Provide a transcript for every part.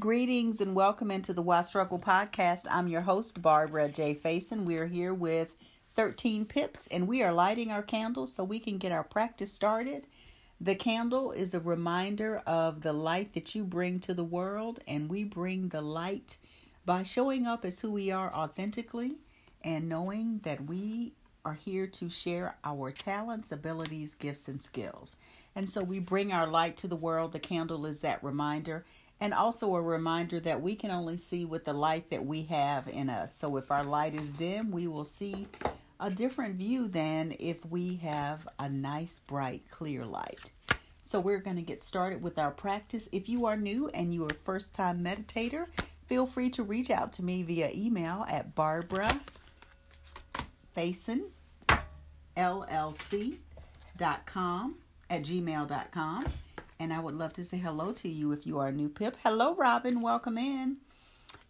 Greetings and welcome into the Why Struggle podcast. I'm your host, Barbara J. Faison. We're here with 13 pips and we are lighting our candles so we can get our practice started. The candle is a reminder of the light that you bring to the world, and we bring the light by showing up as who we are authentically and knowing that we are here to share our talents, abilities, gifts, and skills. And so we bring our light to the world. The candle is that reminder, and also a reminder that we can only see with the light that we have in us. So if our light is dim, we will see a different view than if we have a nice, bright, clear light. So we're going to get started with our practice. If you are new and you are a first time meditator, feel free to reach out to me via email at Barbara Faison LLC.com at gmail.com. And I would love to say hello to you if you are a new pip. Hello, Robin. Welcome in.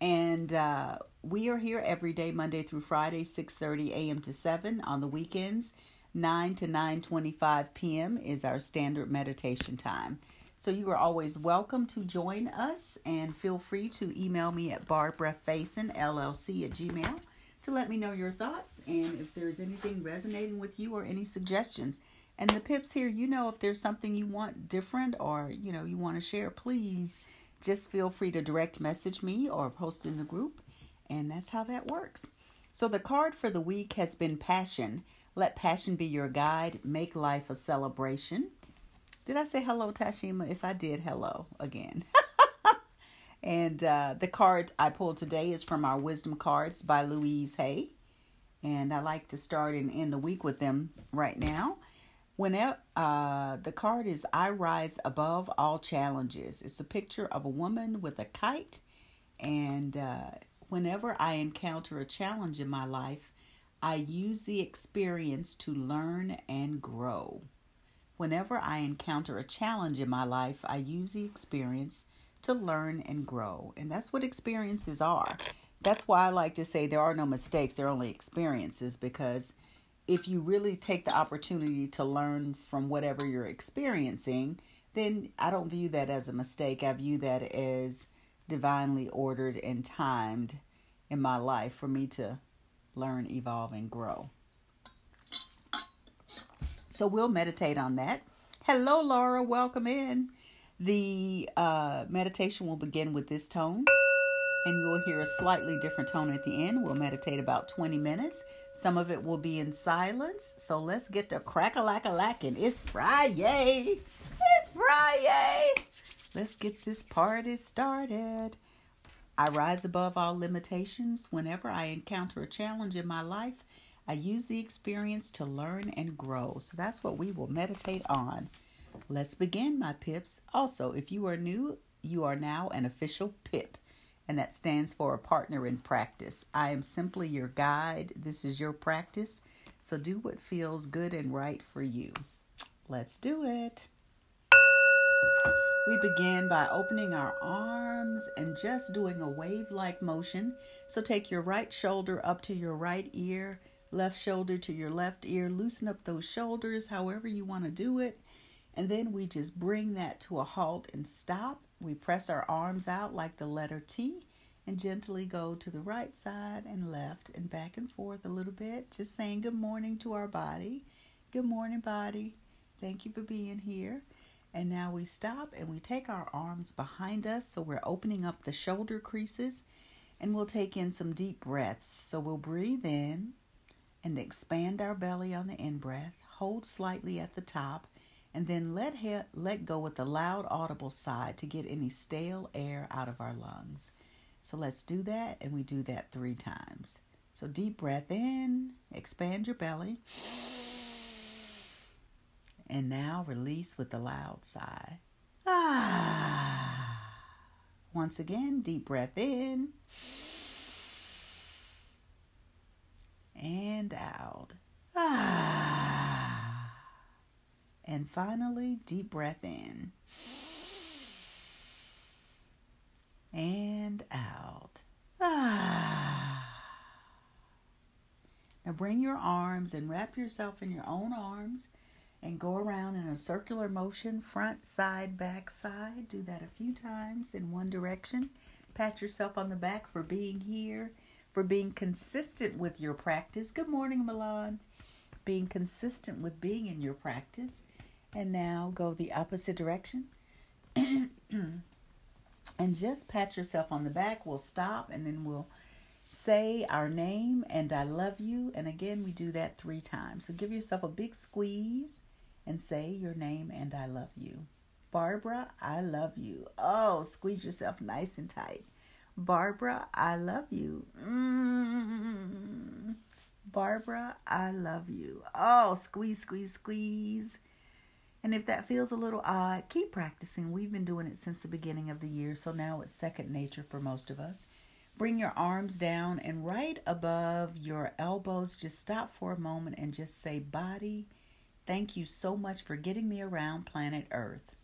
And uh, we are here every day, Monday through Friday, 6.30 a.m. to 7. On the weekends, 9 to 9.25 p.m. is our standard meditation time. So you are always welcome to join us and feel free to email me at Barbara Faison, LLC at Gmail to let me know your thoughts and if there's anything resonating with you or any suggestions. And the pips here, you know, if there's something you want different or, you know, you want to share, please just feel free to direct message me or post in the group. And that's how that works. So the card for the week has been passion. Let passion be your guide. Make life a celebration. Did I say hello, Tashima? If I did, hello again. and uh, the card I pulled today is from our Wisdom Cards by Louise Hay. And I like to start and end the week with them right now. Whenever uh, the card is I rise above all challenges. It's a picture of a woman with a kite, and uh, whenever I encounter a challenge in my life, I use the experience to learn and grow. Whenever I encounter a challenge in my life, I use the experience to learn and grow. And that's what experiences are. That's why I like to say there are no mistakes, there are only experiences because if you really take the opportunity to learn from whatever you're experiencing, then I don't view that as a mistake. I view that as divinely ordered and timed in my life for me to learn, evolve, and grow. So we'll meditate on that. Hello, Laura. Welcome in. The uh, meditation will begin with this tone and you will hear a slightly different tone at the end. We'll meditate about 20 minutes. Some of it will be in silence. So let's get to crack a lack a lacking. It's Friday. It's Friday. Let's get this party started. I rise above all limitations. Whenever I encounter a challenge in my life, I use the experience to learn and grow. So that's what we will meditate on. Let's begin, my pips. Also, if you are new, you are now an official pip and that stands for a partner in practice. I am simply your guide. This is your practice. So do what feels good and right for you. Let's do it. We begin by opening our arms and just doing a wave like motion. So take your right shoulder up to your right ear, left shoulder to your left ear. Loosen up those shoulders however you want to do it. And then we just bring that to a halt and stop. We press our arms out like the letter T and gently go to the right side and left and back and forth a little bit, just saying good morning to our body. Good morning, body. Thank you for being here. And now we stop and we take our arms behind us so we're opening up the shoulder creases and we'll take in some deep breaths. So we'll breathe in and expand our belly on the in breath, hold slightly at the top, and then let he- let go with a loud audible sigh to get any stale air out of our lungs. So let's do that and we do that 3 times. So deep breath in, expand your belly. And now release with a loud sigh. Ah. Once again, deep breath in and out. Ah. And finally, deep breath in and out. Ah. Now bring your arms and wrap yourself in your own arms and go around in a circular motion, front, side, back, side. Do that a few times in one direction. Pat yourself on the back for being here, for being consistent with your practice. Good morning, Milan. Being consistent with being in your practice. And now go the opposite direction. and just pat yourself on the back. We'll stop and then we'll say our name and I love you. And again, we do that three times. So give yourself a big squeeze and say your name and I love you. Barbara, I love you. Oh, squeeze yourself nice and tight. Barbara, I love you. Mm. Barbara, I love you. Oh, squeeze, squeeze, squeeze. And if that feels a little odd, keep practicing. We've been doing it since the beginning of the year, so now it's second nature for most of us. Bring your arms down and right above your elbows, just stop for a moment and just say, Body, thank you so much for getting me around planet Earth.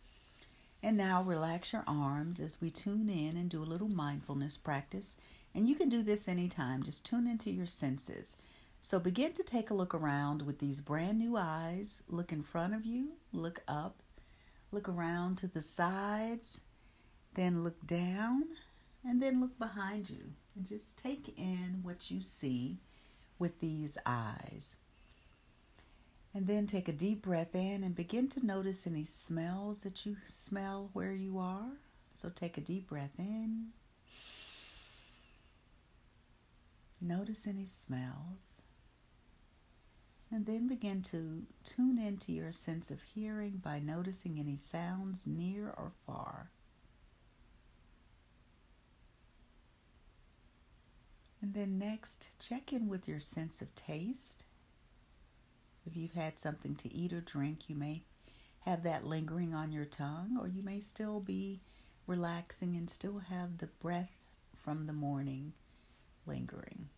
And now relax your arms as we tune in and do a little mindfulness practice. And you can do this anytime, just tune into your senses. So begin to take a look around with these brand new eyes. Look in front of you, look up, look around to the sides, then look down and then look behind you and just take in what you see with these eyes. And then take a deep breath in and begin to notice any smells that you smell where you are. So take a deep breath in. Notice any smells. And then begin to tune into your sense of hearing by noticing any sounds near or far. And then next, check in with your sense of taste. If you've had something to eat or drink, you may have that lingering on your tongue, or you may still be relaxing and still have the breath from the morning lingering.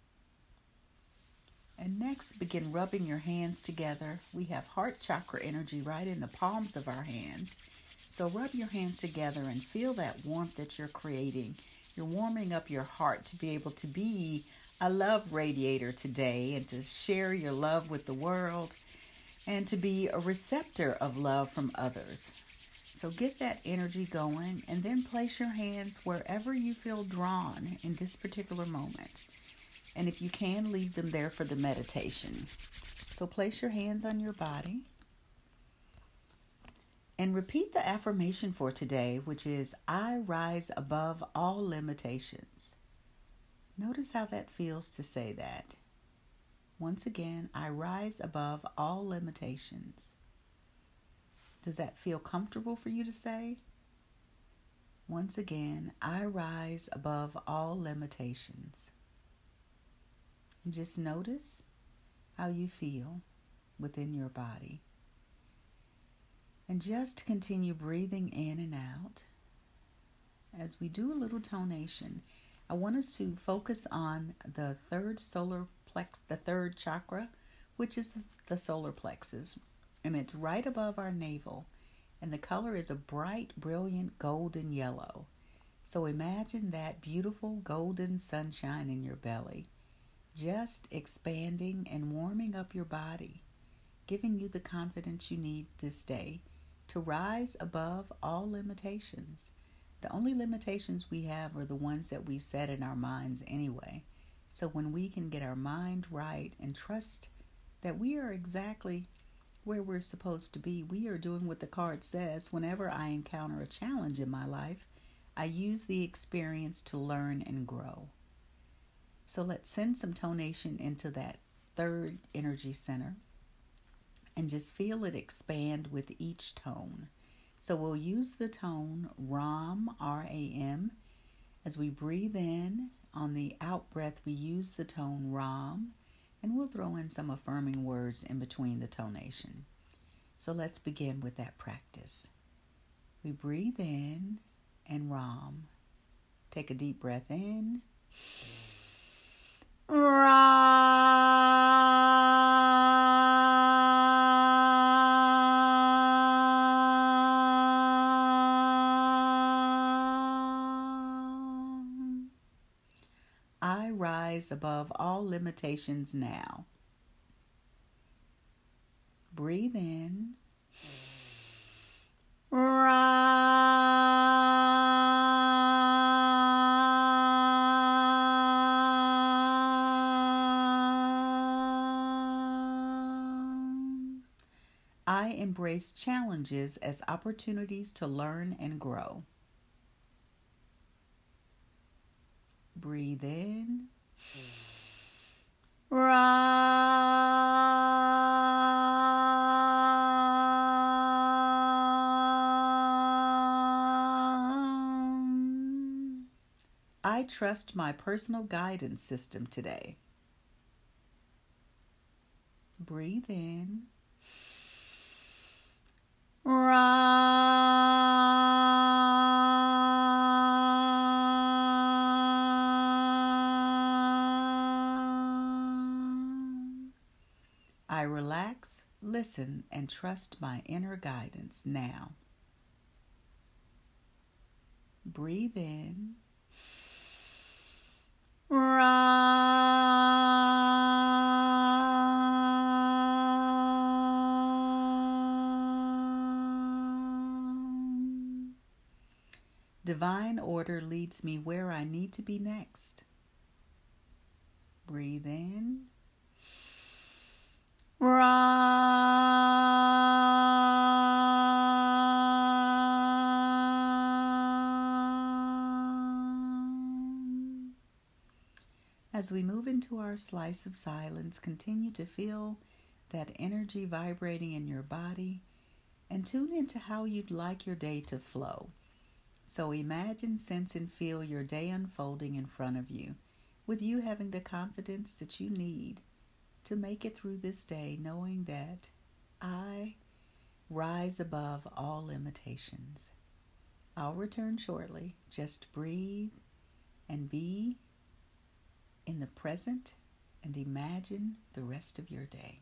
And next, begin rubbing your hands together. We have heart chakra energy right in the palms of our hands. So rub your hands together and feel that warmth that you're creating you're warming up your heart to be able to be a love radiator today and to share your love with the world and to be a receptor of love from others. So get that energy going and then place your hands wherever you feel drawn in this particular moment. And if you can, leave them there for the meditation. So place your hands on your body and repeat the affirmation for today, which is I rise above all limitations. Notice how that feels to say that. Once again, I rise above all limitations. Does that feel comfortable for you to say? Once again, I rise above all limitations. Just notice how you feel within your body. And just continue breathing in and out. As we do a little tonation, I want us to focus on the third solar plex, the third chakra, which is the solar plexus, and it's right above our navel. And the color is a bright, brilliant golden yellow. So imagine that beautiful golden sunshine in your belly, just expanding and warming up your body, giving you the confidence you need this day to rise above all limitations. The only limitations we have are the ones that we set in our minds anyway. So when we can get our mind right and trust that we are exactly where we're supposed to be, we are doing what the card says. Whenever I encounter a challenge in my life, I use the experience to learn and grow. So let's send some tonation into that third energy center and just feel it expand with each tone. So we'll use the tone RAM, R A M. As we breathe in, on the out breath, we use the tone RAM, and we'll throw in some affirming words in between the tonation. So let's begin with that practice. We breathe in and RAM. Take a deep breath in. Rise above all limitations now. Embrace challenges as opportunities to learn and grow. Breathe in. I trust my personal guidance system today. Breathe in. Listen, and trust my inner guidance now. Breathe in. Divine order leads me where I need to be next. Breathe in. As we move into our slice of silence, continue to feel that energy vibrating in your body and tune into how you'd like your day to flow. So imagine, sense, and feel your day unfolding in front of you, with you having the confidence that you need to make it through this day, knowing that I rise above all limitations. I'll return shortly. Just breathe and be in the present and imagine the rest of your day.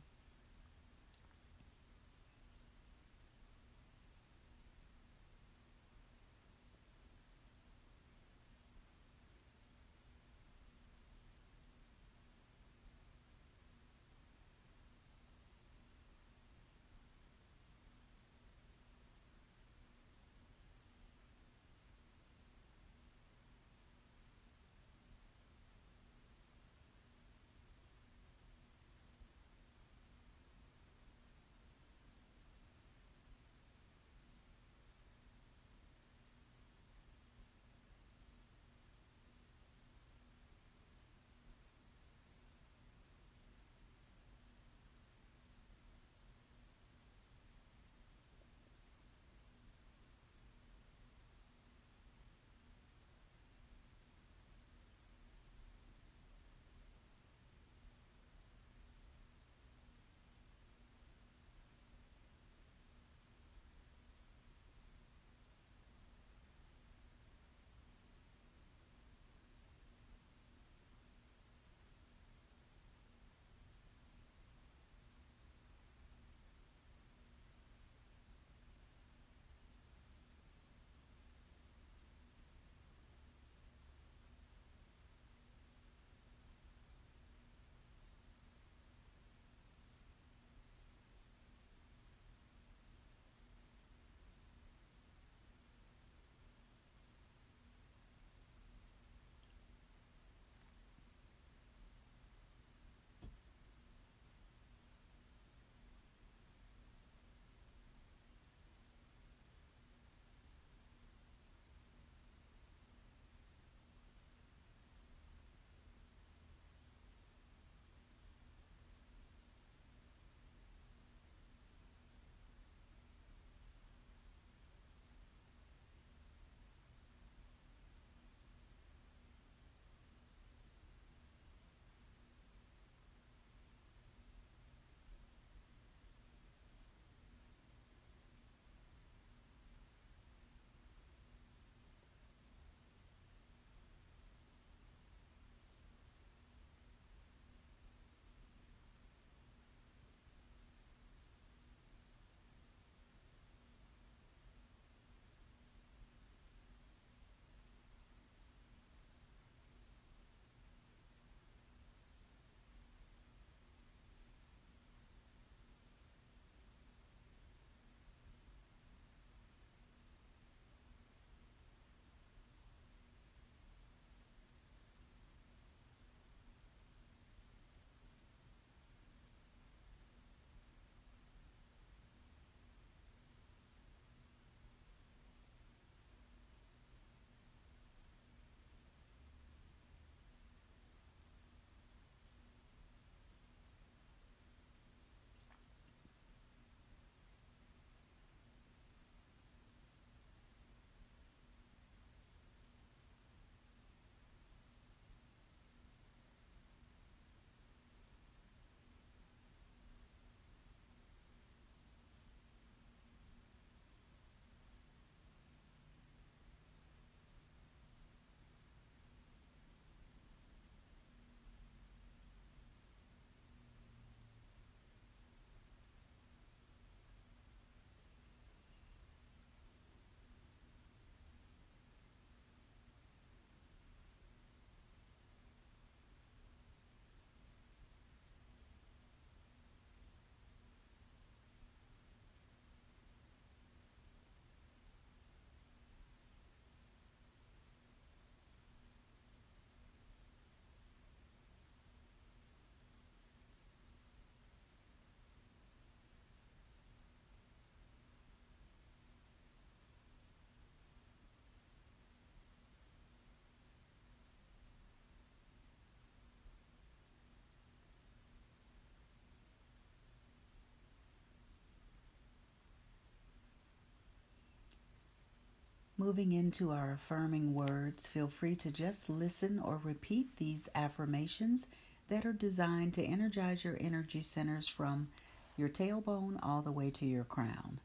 Moving into our affirming words, feel free to just listen or repeat these affirmations that are designed to energize your energy centers from your tailbone all the way to your crown.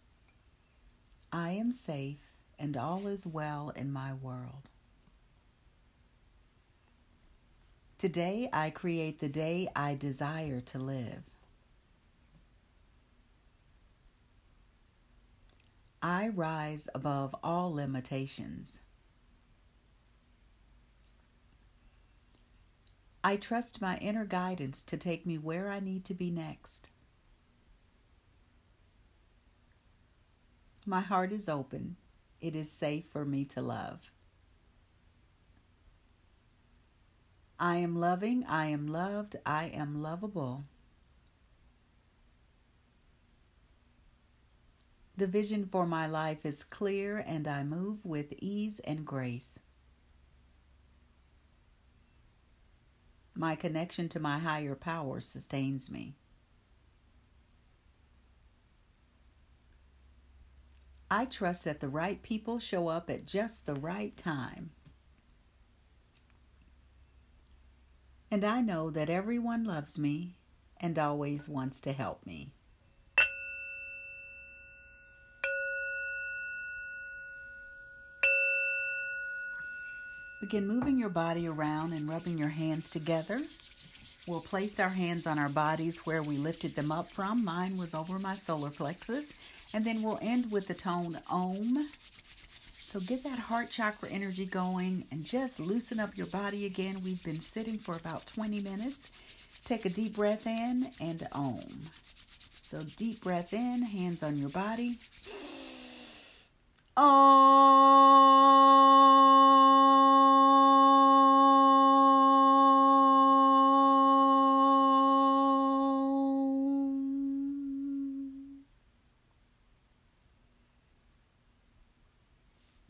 I am safe and all is well in my world. Today I create the day I desire to live. I rise above all limitations. I trust my inner guidance to take me where I need to be next. My heart is open. It is safe for me to love. I am loving. I am loved. I am lovable. The vision for my life is clear and I move with ease and grace. My connection to my higher power sustains me. I trust that the right people show up at just the right time. And I know that everyone loves me and always wants to help me. Begin moving your body around and rubbing your hands together. We'll place our hands on our bodies where we lifted them up from. Mine was over my solar plexus. And then we'll end with the tone Om. So get that heart chakra energy going and just loosen up your body again. We've been sitting for about 20 minutes. Take a deep breath in and Om. So deep breath in, hands on your body. Om.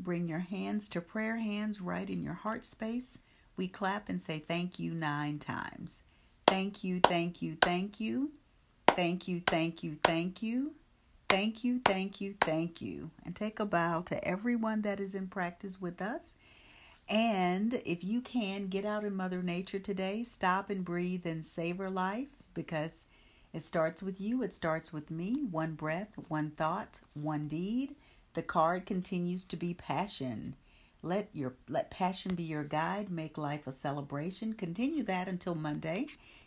Bring your hands to prayer hands right in your heart space. We clap and say thank you nine times. Thank you, thank you, thank you. Thank you, thank you, thank you. Thank you, thank you, thank you. And take a bow to everyone that is in practice with us. And if you can, get out in Mother Nature today. Stop and breathe and savor life because it starts with you, it starts with me. One breath, one thought, one deed. The card continues to be passion. Let your let passion be your guide. Make life a celebration. Continue that until Monday.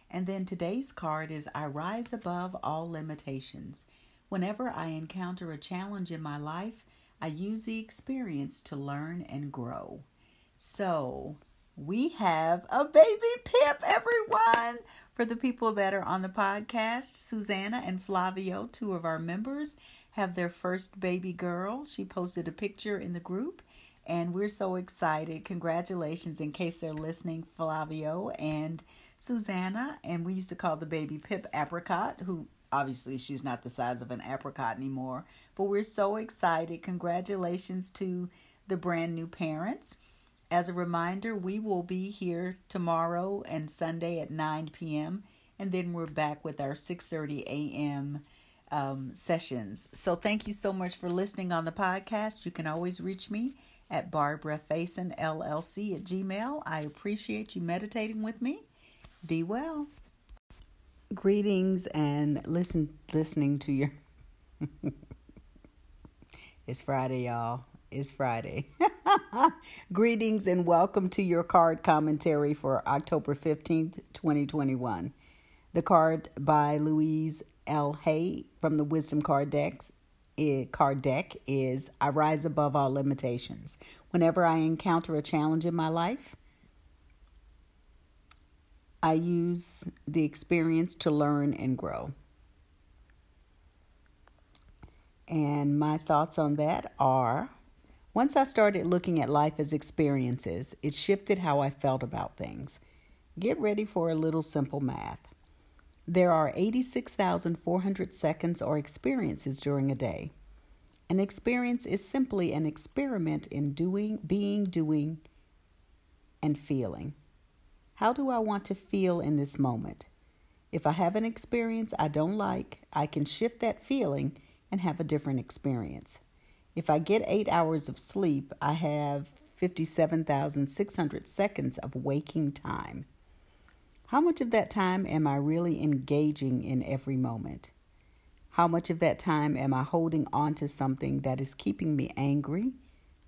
And then today's card is I rise above all limitations. Whenever I encounter a challenge in my life, I use the experience to learn and grow. So, we have a baby pip, everyone. For the people that are on the podcast, Susanna and Flavio, two of our members, have their first baby girl. She posted a picture in the group, and we're so excited. Congratulations, in case they're listening, Flavio and Susanna. And we used to call the baby Pip Apricot, who obviously she's not the size of an apricot anymore. But we're so excited. Congratulations to the brand new parents. As a reminder, we will be here tomorrow and Sunday at 9 p.m. and then we're back with our 6:30 a.m um, sessions. So thank you so much for listening on the podcast. You can always reach me at Barbara Faison LLC at Gmail. I appreciate you meditating with me. Be well. Greetings and listen listening to your It's Friday, y'all. It's Friday. Greetings and welcome to your card commentary for October 15th, 2021. The card by Louise L. Hay from the Wisdom Card Decks card deck is I rise above all limitations. Whenever I encounter a challenge in my life, I use the experience to learn and grow. And my thoughts on that are once I started looking at life as experiences, it shifted how I felt about things. Get ready for a little simple math. There are 86,400 seconds or experiences during a day. An experience is simply an experiment in doing, being, doing, and feeling. How do I want to feel in this moment? If I have an experience I don't like, I can shift that feeling and have a different experience. If I get eight hours of sleep, I have 57,600 seconds of waking time. How much of that time am I really engaging in every moment? How much of that time am I holding on to something that is keeping me angry,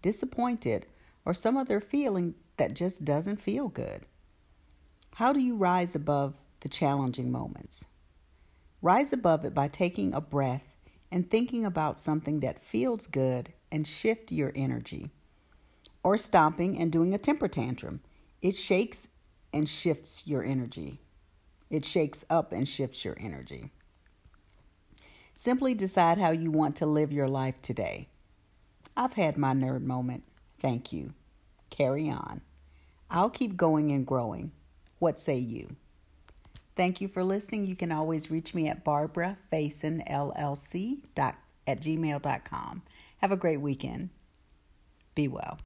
disappointed, or some other feeling that just doesn't feel good? How do you rise above the challenging moments? Rise above it by taking a breath and thinking about something that feels good and shift your energy. Or stomping and doing a temper tantrum. It shakes and shifts your energy. It shakes up and shifts your energy. Simply decide how you want to live your life today. I've had my nerd moment. Thank you. Carry on. I'll keep going and growing. What say you? Thank you for listening. You can always reach me at Barbara Faison LLC at gmail.com. Have a great weekend. Be well.